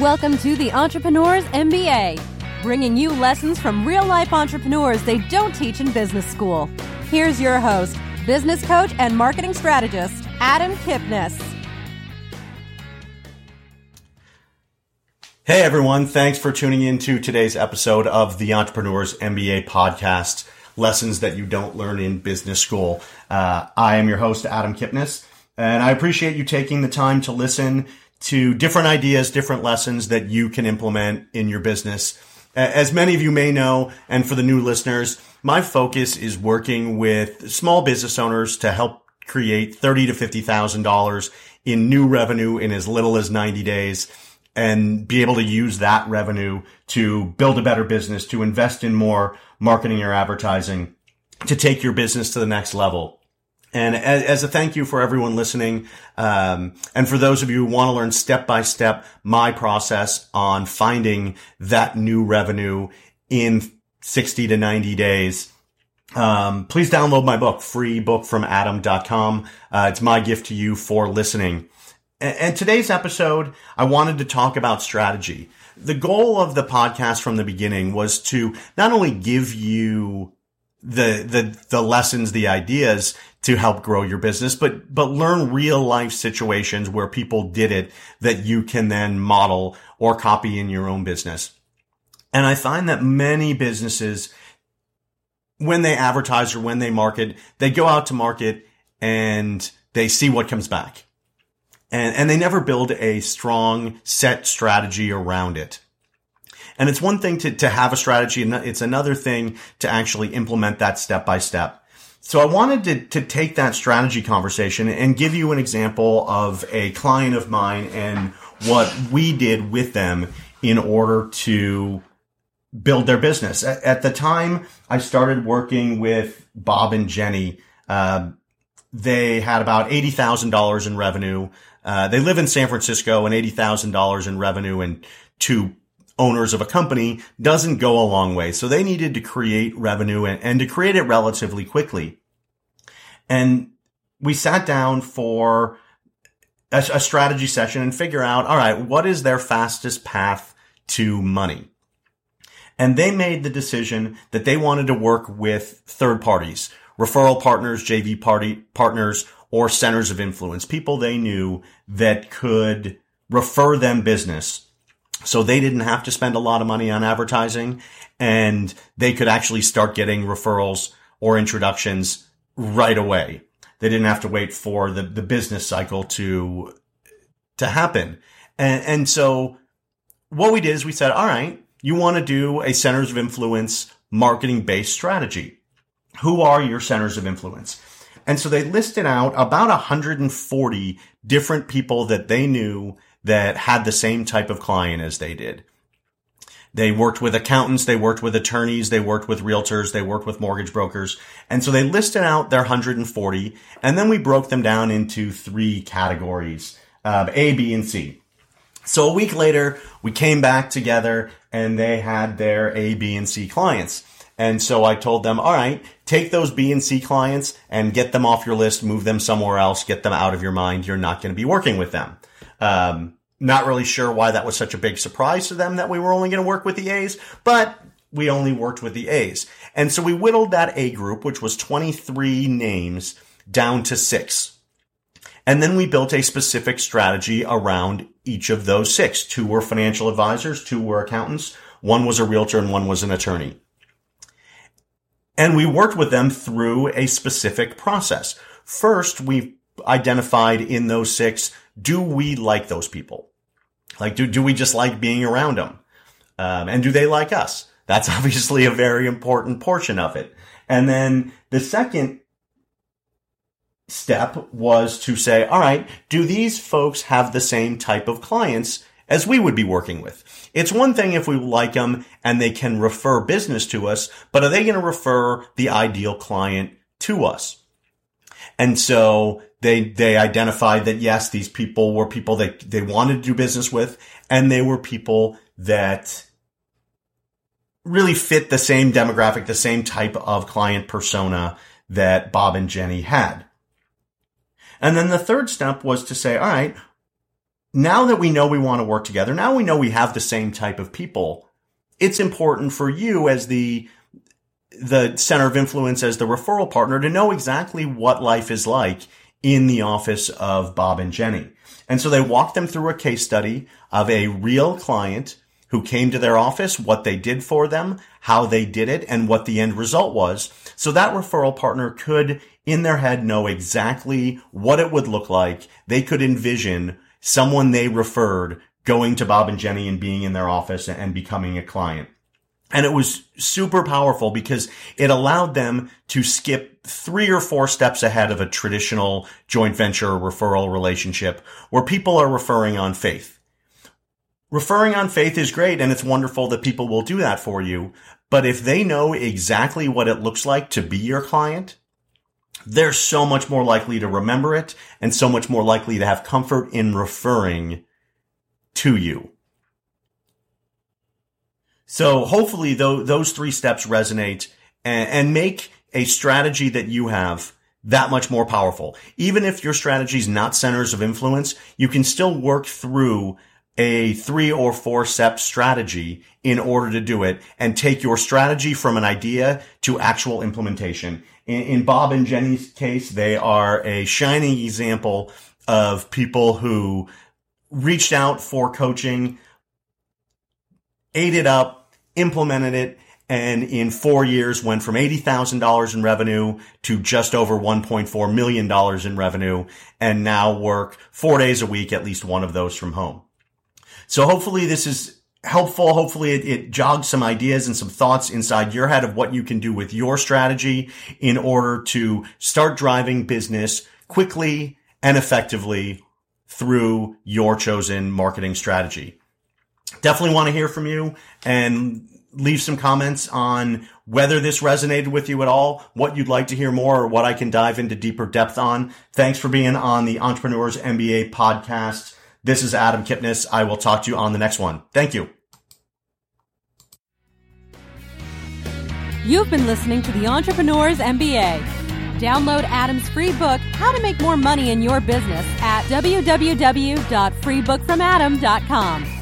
Welcome to the Entrepreneurs MBA, bringing you lessons from real life entrepreneurs they don't teach in business school. Here's your host, business coach and marketing strategist, Adam Kipnes. Hey everyone, thanks for tuning in to today's episode of the Entrepreneurs MBA podcast, lessons that you don't learn in business school. Uh, I am your host, Adam Kipnes, and I appreciate you taking the time to listen to different ideas, different lessons that you can implement in your business. As many of you may know, and for the new listeners, my focus is working with small business owners to help create thirty to fifty thousand dollars in new revenue in as little as ninety days, and be able to use that revenue to build a better business, to invest in more marketing or advertising, to take your business to the next level. And as, as, a thank you for everyone listening, um, and for those of you who want to learn step by step my process on finding that new revenue in 60 to 90 days, um, please download my book, free book from adam.com. Uh, it's my gift to you for listening. And, and today's episode, I wanted to talk about strategy. The goal of the podcast from the beginning was to not only give you the, the, the lessons, the ideas to help grow your business, but, but learn real life situations where people did it that you can then model or copy in your own business. And I find that many businesses, when they advertise or when they market, they go out to market and they see what comes back. And, and they never build a strong set strategy around it. And it's one thing to, to have a strategy and it's another thing to actually implement that step by step. So I wanted to, to take that strategy conversation and give you an example of a client of mine and what we did with them in order to build their business. At, at the time I started working with Bob and Jenny, uh, they had about $80,000 in revenue. Uh, they live in San Francisco and $80,000 in revenue and two owners of a company doesn't go a long way. So they needed to create revenue and, and to create it relatively quickly. And we sat down for a, a strategy session and figure out, all right, what is their fastest path to money? And they made the decision that they wanted to work with third parties, referral partners, JV party partners, or centers of influence, people they knew that could refer them business so they didn't have to spend a lot of money on advertising and they could actually start getting referrals or introductions right away. They didn't have to wait for the, the business cycle to, to happen. And, and so what we did is we said, all right, you want to do a centers of influence marketing based strategy. Who are your centers of influence? And so they listed out about 140 different people that they knew that had the same type of client as they did. They worked with accountants, they worked with attorneys, they worked with realtors, they worked with mortgage brokers. And so they listed out their 140 and then we broke them down into three categories, uh, A, B, and C. So a week later, we came back together and they had their A, B, and C clients. And so I told them, all right, take those B and C clients and get them off your list, move them somewhere else, get them out of your mind. You're not going to be working with them. Um, not really sure why that was such a big surprise to them that we were only going to work with the A's, but we only worked with the A's. And so we whittled that A group, which was 23 names, down to six. And then we built a specific strategy around each of those six. Two were financial advisors, two were accountants, one was a realtor, and one was an attorney. And we worked with them through a specific process. First, we identified in those six, do we like those people? Like, do, do we just like being around them? Um, and do they like us? That's obviously a very important portion of it. And then the second step was to say, all right, do these folks have the same type of clients as we would be working with? It's one thing if we like them and they can refer business to us, but are they going to refer the ideal client to us? And so they, they identified that yes, these people were people that they wanted to do business with and they were people that really fit the same demographic, the same type of client persona that Bob and Jenny had. And then the third step was to say, all right, now that we know we want to work together, now we know we have the same type of people, it's important for you as the the center of influence as the referral partner to know exactly what life is like in the office of Bob and Jenny. And so they walked them through a case study of a real client who came to their office, what they did for them, how they did it, and what the end result was. So that referral partner could, in their head, know exactly what it would look like. They could envision someone they referred going to Bob and Jenny and being in their office and becoming a client. And it was super powerful because it allowed them to skip three or four steps ahead of a traditional joint venture referral relationship where people are referring on faith. Referring on faith is great and it's wonderful that people will do that for you. But if they know exactly what it looks like to be your client, they're so much more likely to remember it and so much more likely to have comfort in referring to you. So hopefully th- those three steps resonate and, and make a strategy that you have that much more powerful. Even if your strategy is not centers of influence, you can still work through a three or four step strategy in order to do it and take your strategy from an idea to actual implementation. In, in Bob and Jenny's case, they are a shining example of people who reached out for coaching, ate it up, implemented it, and in four years went from $80,000 in revenue to just over $1.4 million in revenue and now work four days a week, at least one of those from home. So hopefully this is helpful. Hopefully it, it jogs some ideas and some thoughts inside your head of what you can do with your strategy in order to start driving business quickly and effectively through your chosen marketing strategy definitely want to hear from you and leave some comments on whether this resonated with you at all, what you'd like to hear more, or what I can dive into deeper depth on. Thanks for being on the Entrepreneurs MBA podcast. This is Adam Kipnes. I will talk to you on the next one. Thank you. You've been listening to the Entrepreneurs MBA. Download Adam's free book, How to Make More Money in Your Business, at www.freebookfromadam.com.